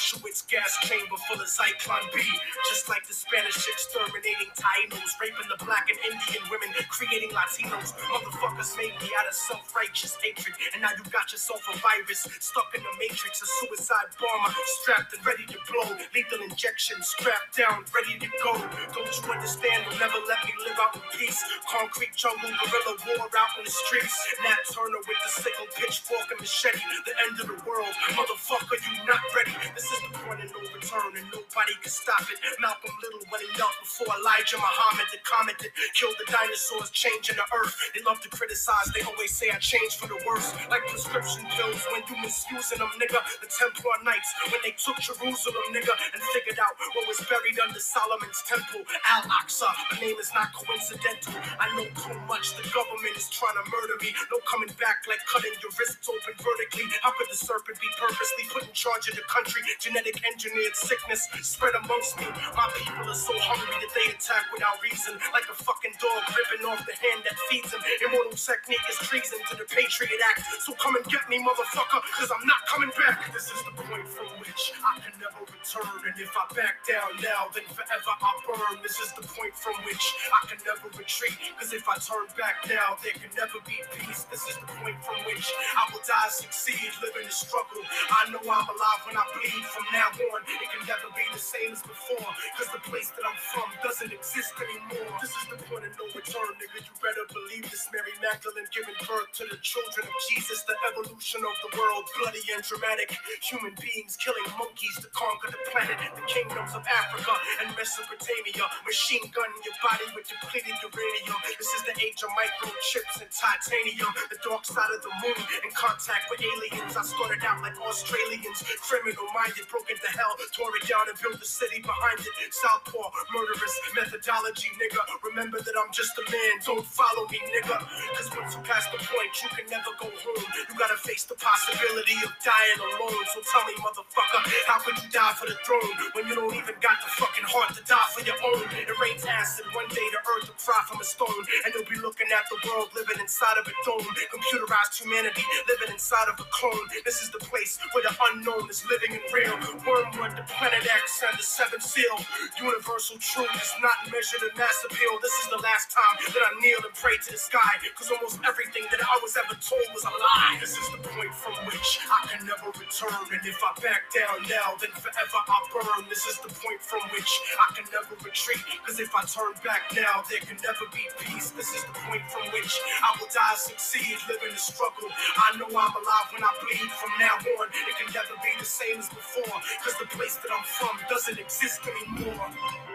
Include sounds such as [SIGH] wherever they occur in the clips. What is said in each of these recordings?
Auschwitz gas chamber full of Zyklon B. Just like the Spanish exterminating Tainos, raping the black and Indian women, creating Latinos. Made me out of self-righteous hatred, and now you got yourself a virus stuck in the matrix, a suicide bomber strapped and ready to blow. Lethal injection, strapped down, ready to go. Don't you understand? You'll never let me live out in peace. Concrete jungle, guerrilla war out in the streets. Nat Turner with the sickle, pitchfork, and machete. The end of the world, motherfucker, you not ready. This is the point of no return, and nobody can stop it. Malcolm Little when he knelt before Elijah Muhammad, that killed the dinosaurs, changing the earth. They love to criticize, they always say I changed for the worse. Like prescription pills when you misusing them, nigga. The Templar Knights when they took Jerusalem, nigga, and figured out what was buried under Solomon's temple. Al Aqsa, the name is not coincidental. I know too much, the government is trying to murder me. No coming back like cutting your wrists open vertically. How could the serpent be purposely put in charge of the country? Genetic engineered sickness spread amongst me. My people are so hungry that they attack without reason, like a fucking dog ripping off the hand that feeds him. Immortal technique is treason to the Patriot Act. So come and get me, motherfucker, cause I'm not coming back. This is the point from which I can never return. And if I back down now, then forever I burn. This is the point from which I can never retreat. Cause if I turn back now, there can never be peace. This is the point from which I will die, succeed, live in the struggle. I know I'm alive when I bleed. From now on, it can never be the same as before. Cause the place that I'm from doesn't exist anymore. This is the point of no return, nigga. You better believe this. Mary Magdalene giving birth to the children of Jesus. The evolution of the world, bloody and dramatic. Human beings killing monkeys to conquer the planet. The kingdoms of Africa and Mesopotamia. Machine gun your body with depleted uranium. This is the age of microchips and titanium. The dark side of the moon in contact with aliens. I started out like Australians, criminal minded, broke into hell, tore it down and built a city behind it. Southpaw, murderous methodology, nigga. Remember that I'm just a man, don't follow me, nigga. Cause once you pass the point, you can never go home. You gotta face the possibility of dying alone. So tell me, motherfucker, how could you die for the throne when you don't even got the fucking heart to die for your own? It rains acid, one day the earth will cry from a stone, and you'll be looking at the world living inside of a dome. Computerized humanity living inside of a clone. This is the place where the unknown is living and real. Wormwood, the planet X, and the seventh seal. Universal truth is not measured in mass appeal. This is the last time that I kneel and pray to the sky, because almost everything that I was ever told was a lie. This is the point from which I can never return, and if I back down now, then forever I burn. This is the point from which I can never retreat, because if I turn back now, there can never be peace. This is the point from which I will die, succeed, live in the struggle. I know I'm alive when I bleed. From now on, it can never be the same as before, because the place that I'm from doesn't exist anymore.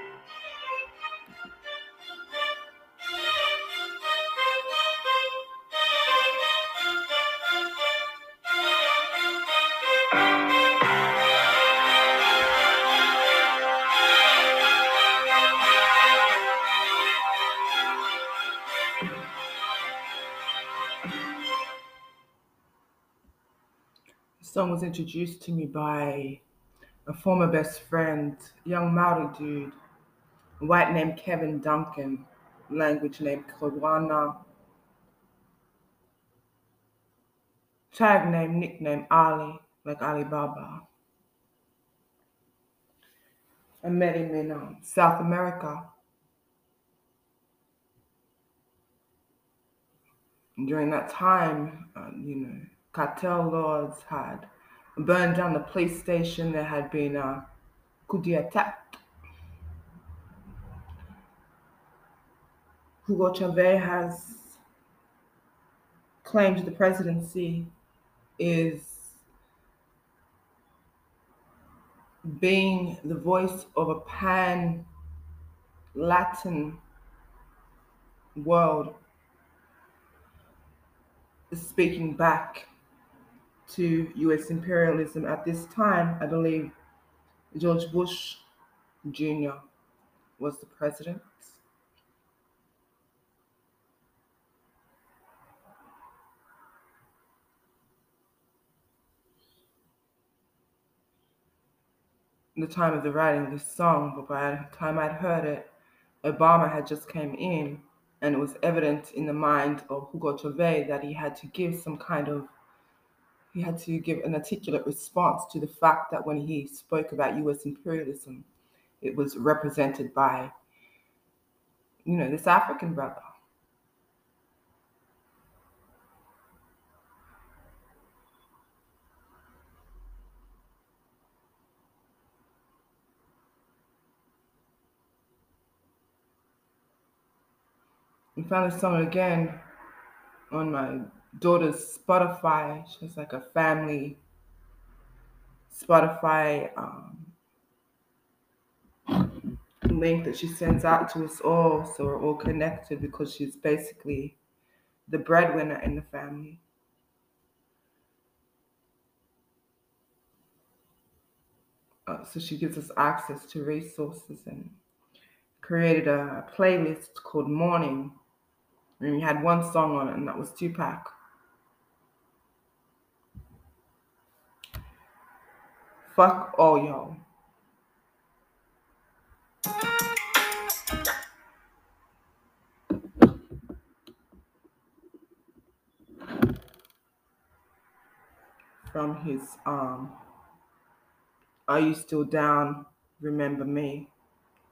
Song was introduced to me by a former best friend, young Maori dude, white named Kevin Duncan, language named Kodwana, tag name, nickname Ali, like Alibaba. I met him in um, South America during that time, uh, you know, cartel lords had burned down the police station. There had been a coup d'etat. Hugo Chavez has claimed the presidency is being the voice of a pan Latin world speaking back to US imperialism at this time. I believe George Bush Jr. was the president. the time of the writing of this song, but by the time I'd heard it, Obama had just came in, and it was evident in the mind of Hugo Chavez that he had to give some kind of he had to give an articulate response to the fact that when he spoke about US imperialism, it was represented by, you know, this African brother. I found this song again on my daughter's Spotify. She has like a family Spotify um, link that she sends out to us all, so we're all connected because she's basically the breadwinner in the family. Uh, so she gives us access to resources and created a playlist called Morning and we had one song on it, and that was Tupac. Fuck all y'all. From his um Are You Still Down? Remember Me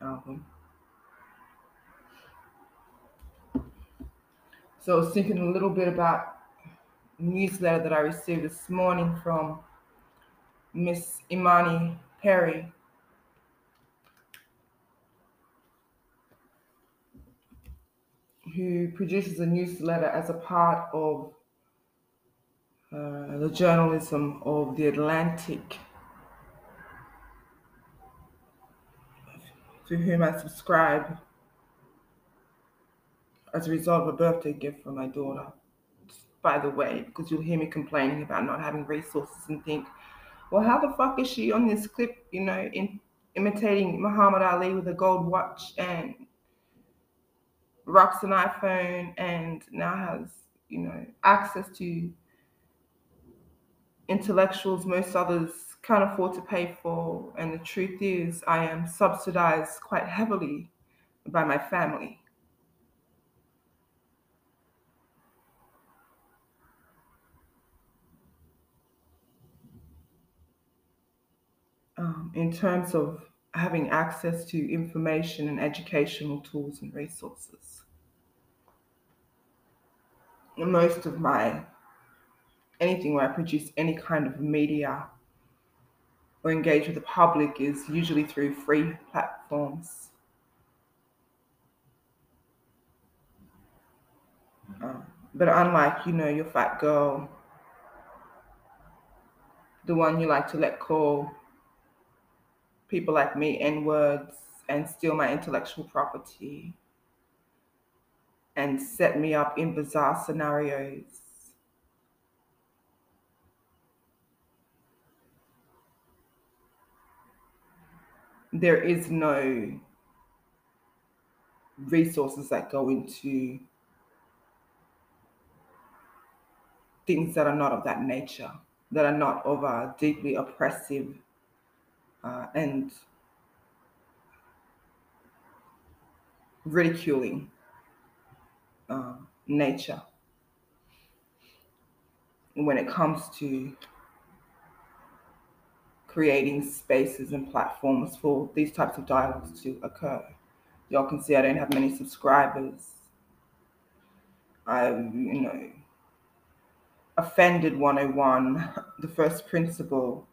album. So I was thinking a little bit about newsletter that I received this morning from Miss Imani Perry. Who produces a newsletter as a part of uh, the journalism of the Atlantic, to whom I subscribe as a result of a birthday gift from my daughter. By the way, because you'll hear me complaining about not having resources and think, well, how the fuck is she on this clip, you know, in, imitating Muhammad Ali with a gold watch and rocks an iPhone and now has, you know, access to intellectuals most others can't afford to pay for. And the truth is, I am subsidized quite heavily by my family. Um, in terms of having access to information and educational tools and resources. Most of my anything where I produce any kind of media or engage with the public is usually through free platforms. Uh, but unlike, you know, your fat girl, the one you like to let call people like me N words and steal my intellectual property and set me up in bizarre scenarios. There is no resources that go into things that are not of that nature, that are not of a deeply oppressive uh, and ridiculing uh, nature when it comes to creating spaces and platforms for these types of dialogues to occur. Y'all can see I don't have many subscribers. I, you know, offended 101, the first principle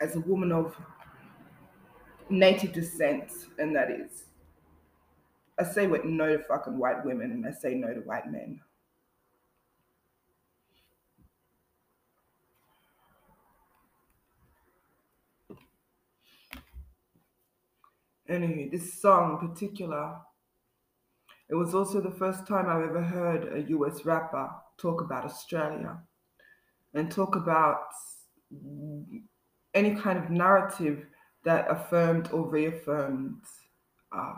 as a woman of native descent, and that is, I say what no to fucking white women, and I say no to white men. Anyway, this song in particular, it was also the first time I've ever heard a US rapper talk about Australia and talk about any kind of narrative that affirmed or reaffirmed uh,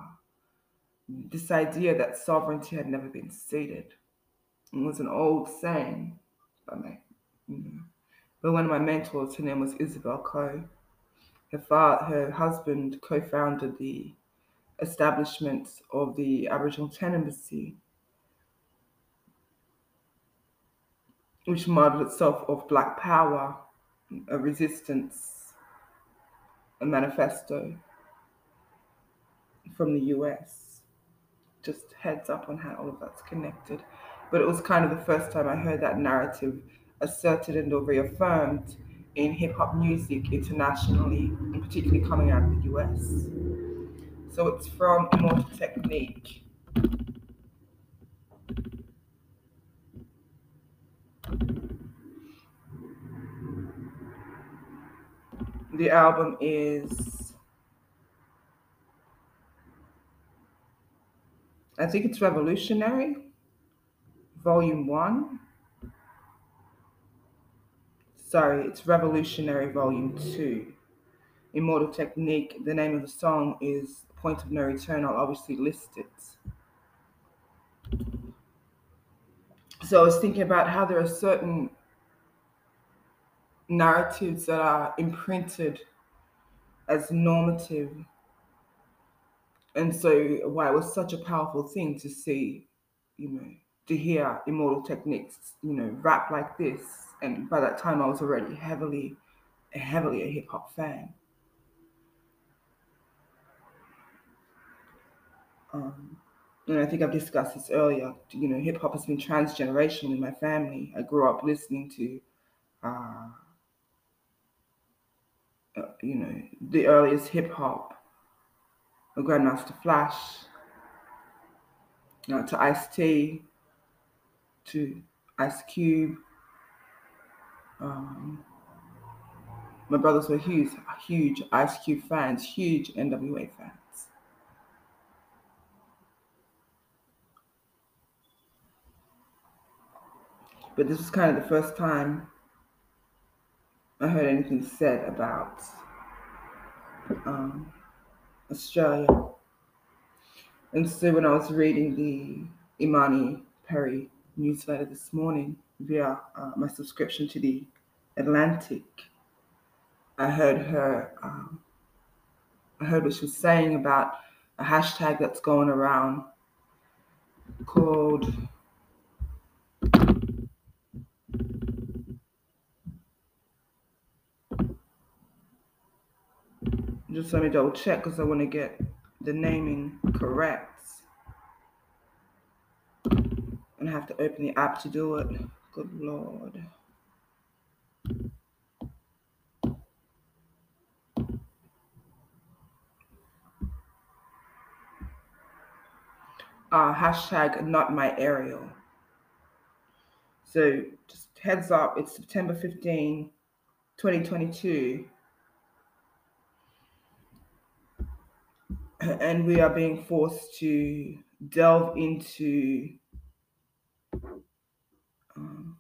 this idea that sovereignty had never been ceded. It was an old saying by you know, but one of my mentors, her name was Isabel Coe. Her father, her husband co-founded the establishment of the Aboriginal Tent Embassy, which modeled itself of Black Power, a resistance, a manifesto from the US. Just heads up on how all of that's connected. But it was kind of the first time I heard that narrative asserted and or reaffirmed in hip hop music internationally, and particularly coming out of the US. So it's from Immortal Technique. The album is, I think it's Revolutionary, Volume 1. Sorry, it's Revolutionary Volume 2. Immortal Technique, the name of the song is Point of No Return. I'll obviously list it. So I was thinking about how there are certain narratives that are imprinted as normative. And so why it was such a powerful thing to see, you know, to hear Immortal Techniques, you know, rap like this. And by that time I was already heavily, heavily a hip hop fan. Um, and I think I've discussed this earlier. You know, hip hop has been transgenerational in my family. I grew up listening to, uh, uh, you know, the earliest hip hop, Grandmaster Flash, uh, to Ice T, to Ice Cube. Um, my brothers were huge, huge Ice Cube fans, huge NWA fans. But this was kind of the first time I heard anything said about um, Australia. And so when I was reading the Imani Perry newsletter this morning via uh, my subscription to the Atlantic, I heard her, um, I heard what she was saying about a hashtag that's going around called Just let me double check because I want to get the naming correct. And I have to open the app to do it. Good lord. Uh, hashtag not my Ariel. So just heads up, it's September 15, 2022. [CLEARS THROAT] and we are being forced to delve into um,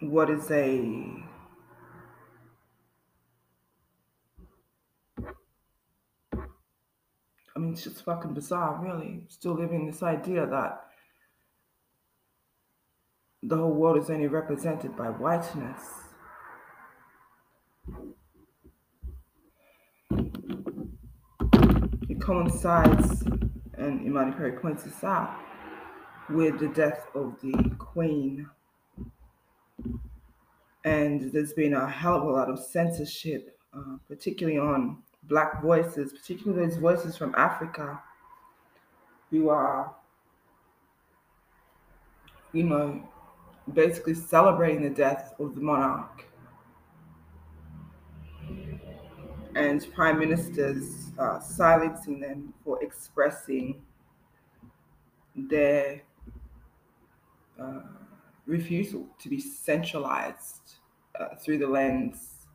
what is a I mean, it's just fucking bizarre, really. Still living this idea that the whole world is only represented by whiteness. Coincides, and Imani Perry points this out, with the death of the Queen. And there's been a hell of a lot of censorship, uh, particularly on Black voices, particularly those voices from Africa who are, you know, basically celebrating the death of the monarch. And prime ministers uh, silencing them for expressing their uh, refusal to be centralized uh, through the lens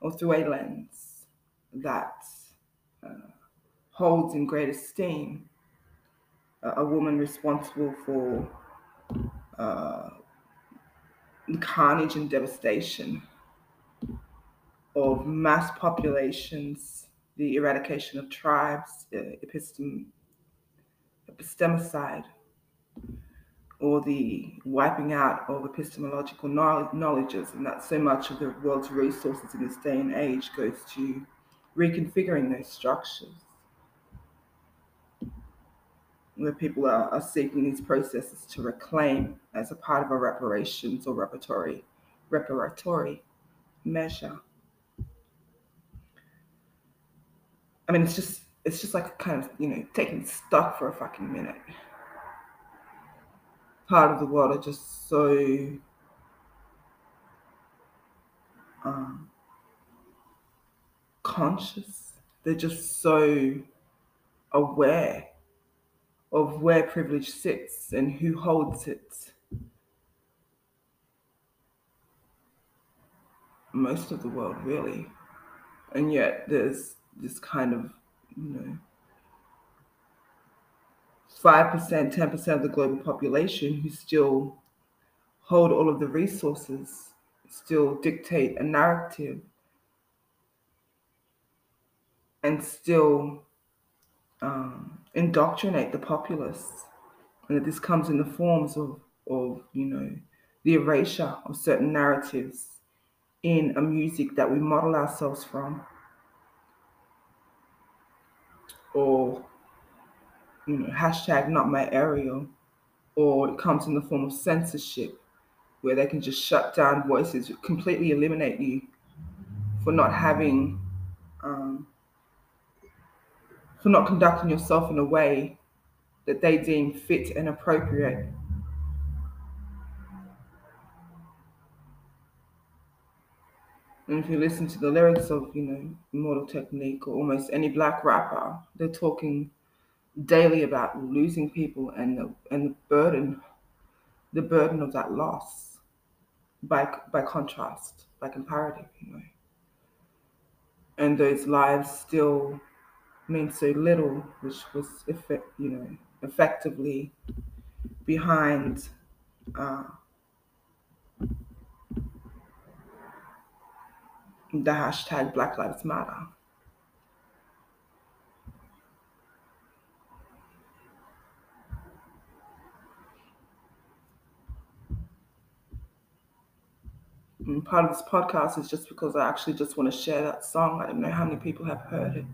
or through a lens that uh, holds in great esteem a woman responsible for uh, carnage and devastation of mass populations, the eradication of tribes, epistem- epistemicide, or the wiping out of epistemological knowledges, and that so much of the world's resources in this day and age goes to reconfiguring those structures where people are, are seeking these processes to reclaim as a part of a reparations or repertory reparatory measure. I mean, it's just it's just like kind of you know taking stock for a fucking minute. Part of the world are just so um, conscious. They're just so aware of where privilege sits and who holds it. Most of the world, really. And yet there's this kind of, you know, 5%, 10% of the global population who still hold all of the resources, still dictate a narrative, and still um, indoctrinate the populace. And that this comes in the forms of, of, you know, the erasure of certain narratives in a music that we model ourselves from. Or, you know, hashtag not my Ariel. Or it comes in the form of censorship, where they can just shut down voices, completely eliminate you for not having um, for not conducting yourself in a way that they deem fit and appropriate. And if you listen to the lyrics of, you know, Immortal Technique or almost any black rapper, they're talking daily about losing people and the and the burden, the burden of that loss. By by contrast, by comparative, you know. And those lives still mean so little, which was effect, you know, effectively behind uh, the hashtag Black Lives Matter. And part of this podcast is just because I actually just want to share that song. I don't know how many people have heard it.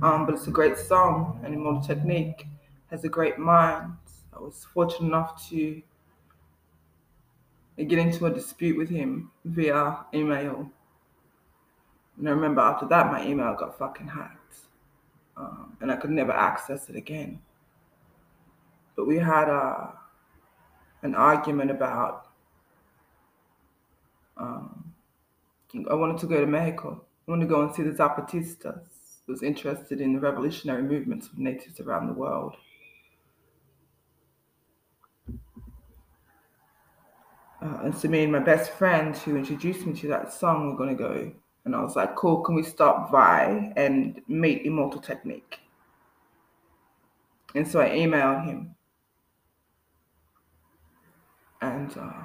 Um, but it's a great song, and Immortal Technique has a great mind. I was fortunate enough to get into a dispute with him via email. And I remember after that, my email got fucking hacked. Um, and I could never access it again. But we had a, uh, an argument about um, I wanted to go to Mexico. I wanted to go and see the Zapatistas was interested in the revolutionary movements of natives around the world. Uh, and so me and my best friend who introduced me to that song were going to go. And I was like, cool, can we stop by and meet Immortal Technique? And so I emailed him. And uh,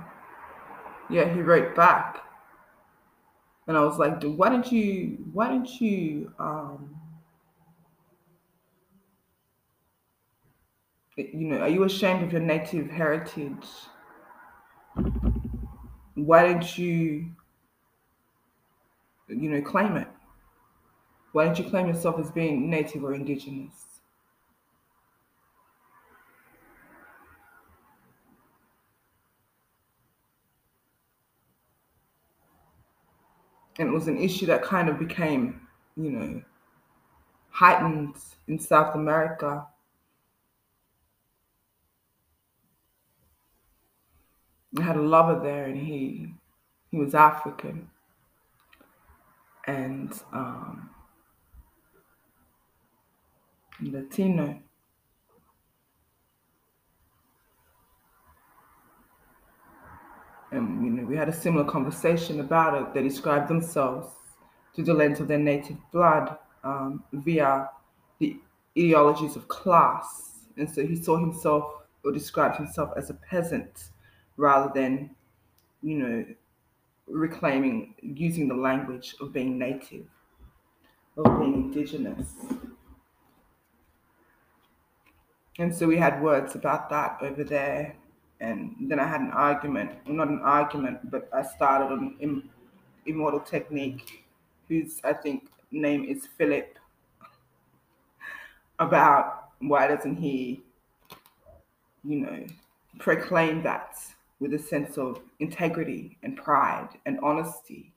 yeah, he wrote back and I was like, why don't you, why don't you, um, you know, are you ashamed of your native heritage? Why don't you, you know, claim it? Why don't you claim yourself as being native or indigenous? and it was an issue that kind of became, you know, heightened in South America. I had a lover there, and he he was African, and um, Latino. and you know, we had a similar conversation about it. They described themselves through the lens of their native blood um, via the ideologies of class. And so he saw himself or described himself as a peasant rather than you know, reclaiming, using the language of being native, of being indigenous. And so we had words about that over there. And then I had an argument, well, not an argument, but I started an Immortal Technique, whose I think name is Philip, [LAUGHS] about why doesn't he, you know, proclaim that with a sense of integrity and pride and honesty?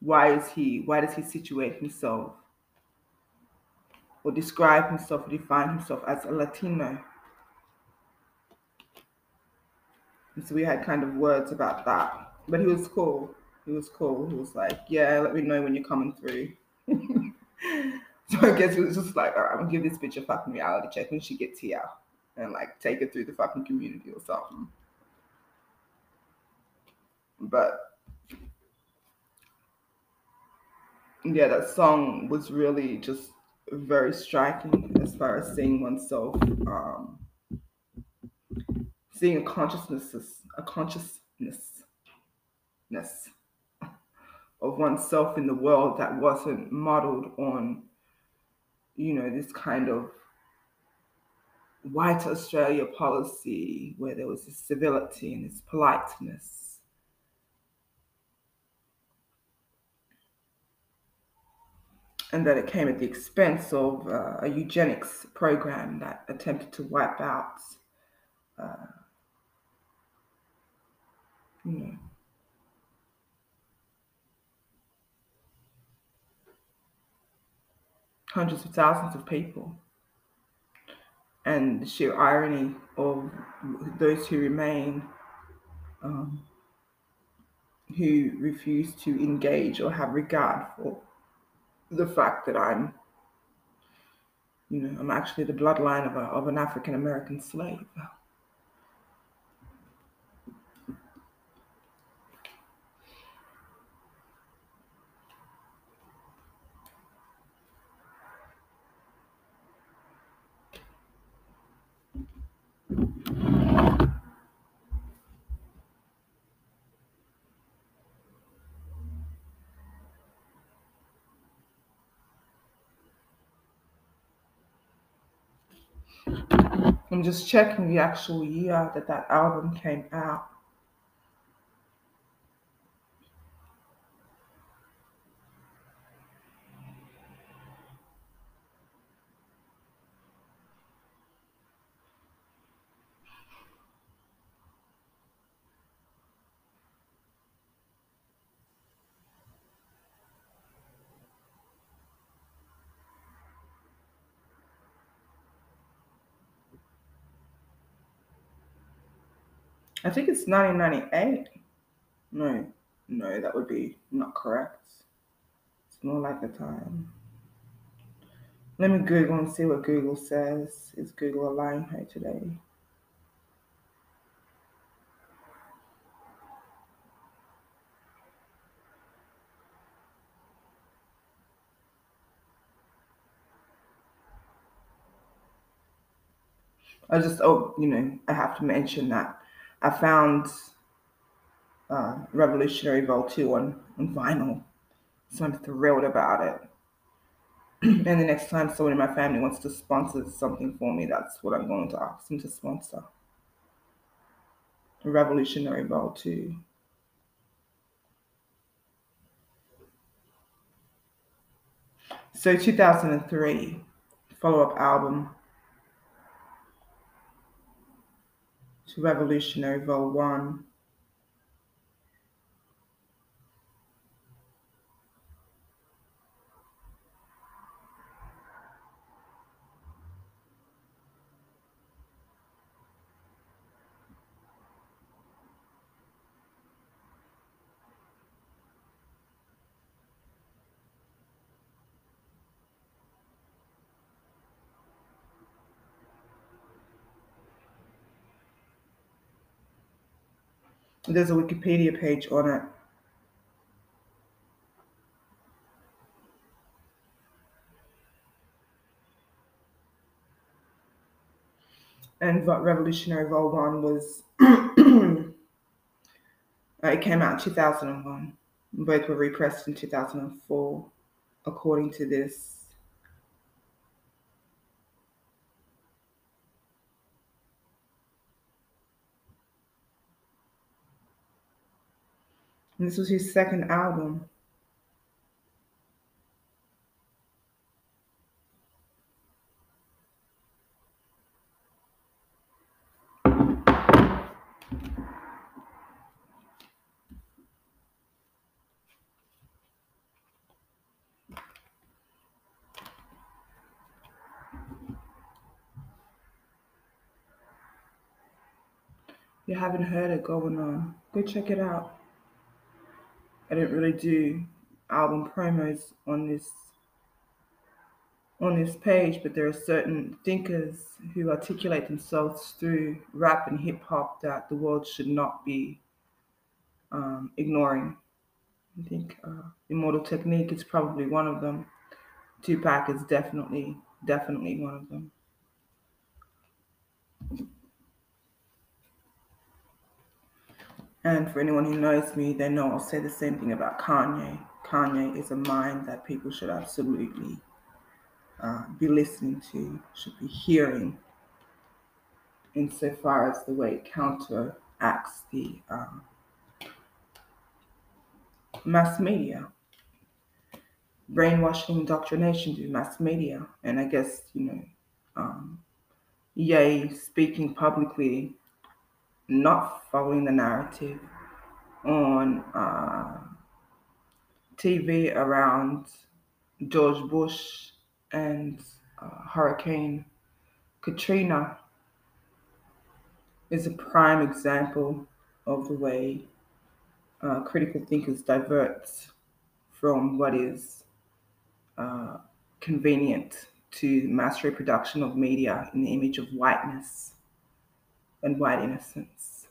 Why is he, why does he situate himself or describe himself or define himself as a Latino? And so we had kind of words about that. But he was cool. He was cool. He was like, yeah, let me know when you're coming through. [LAUGHS] so I guess it was just like, all right, I'm gonna give this bitch a fucking reality check when she gets here and like take it through the fucking community or something. But yeah, that song was really just very striking as far as seeing oneself, um, seeing a consciousness, a consciousness of oneself in the world that wasn't modeled on, you know, this kind of white Australia policy where there was this civility and this politeness. And that it came at the expense of uh, a eugenics program that attempted to wipe out, uh, you know, hundreds of thousands of people. And the sheer irony of those who remain, um, who refuse to engage or have regard for the fact that I'm, you know, I'm actually the bloodline of, a, of an African American slave. I'm just checking the actual year that that album came out. I think it's 1998. No, no, that would be not correct. It's more like the time. Let me Google and see what Google says. Is Google allowing her today? I just, oh, you know, I have to mention that I found uh, Revolutionary Vol 2 on, on vinyl. So I'm thrilled about it. [CLEARS THROAT] and the next time someone in my family wants to sponsor something for me, that's what I'm going to ask them to sponsor. Revolutionary Vol 2. So 2003, follow-up album to Revolutionary Vol 1. There's a Wikipedia page on it. And Revolutionary Vol 1 was [CLEARS THROAT] Uh, it came out in 2001. Both were repressed in 2004, according to this. And this was his second album. you haven't heard it going on, go check it out. I didn't really do album promos on this on this page, but there are certain thinkers who articulate themselves through rap and hip hop that the world should not be um, ignoring. I think uh, Immortal Technique is probably one of them. Tupac is definitely, definitely one of them. And for anyone who knows me, they know I'll say the same thing about Kanye. Kanye is a mind that people should absolutely uh, be listening to, should be hearing, insofar as the way it counteracts the um, mass media. Brainwashing indoctrination through mass media. And I guess, you know, um, Ye speaking publicly not following the narrative on uh, TV around George Bush and uh, Hurricane Katrina is a prime example of the way uh, critical thinkers divert from what is uh, convenient to mass reproduction of media in the image of whiteness and white innocence.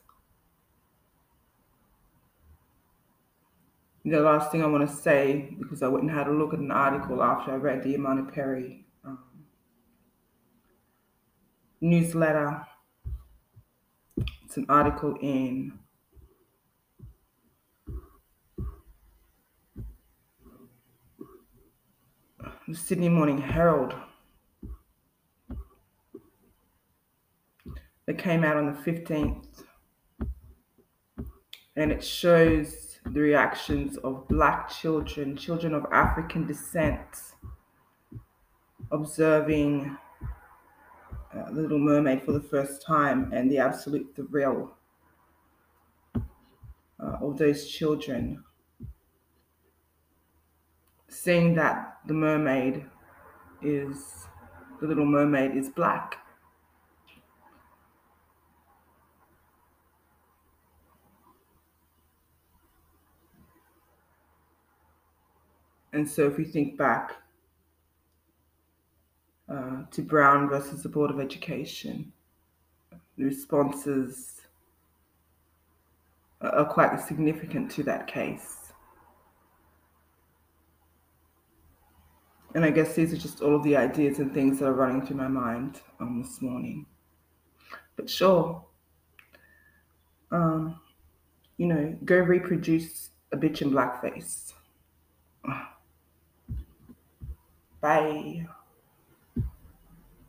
The last thing I want to say, because I went and had a look at an article after I read the Imani Perry um, newsletter. It's an article in the Sydney Morning Herald that came out on the 15th. And it shows the reactions of black children, children of African descent, observing uh, Little Mermaid for the first time and the absolute thrill uh, of those children. Seeing that the mermaid is, the Little Mermaid is black. And so if we think back uh, to Brown versus the Board of Education, the responses are quite significant to that case. And I guess these are just all of the ideas and things that are running through my mind um, this morning. But sure, um, you know, go reproduce a bitch in blackface. Bye.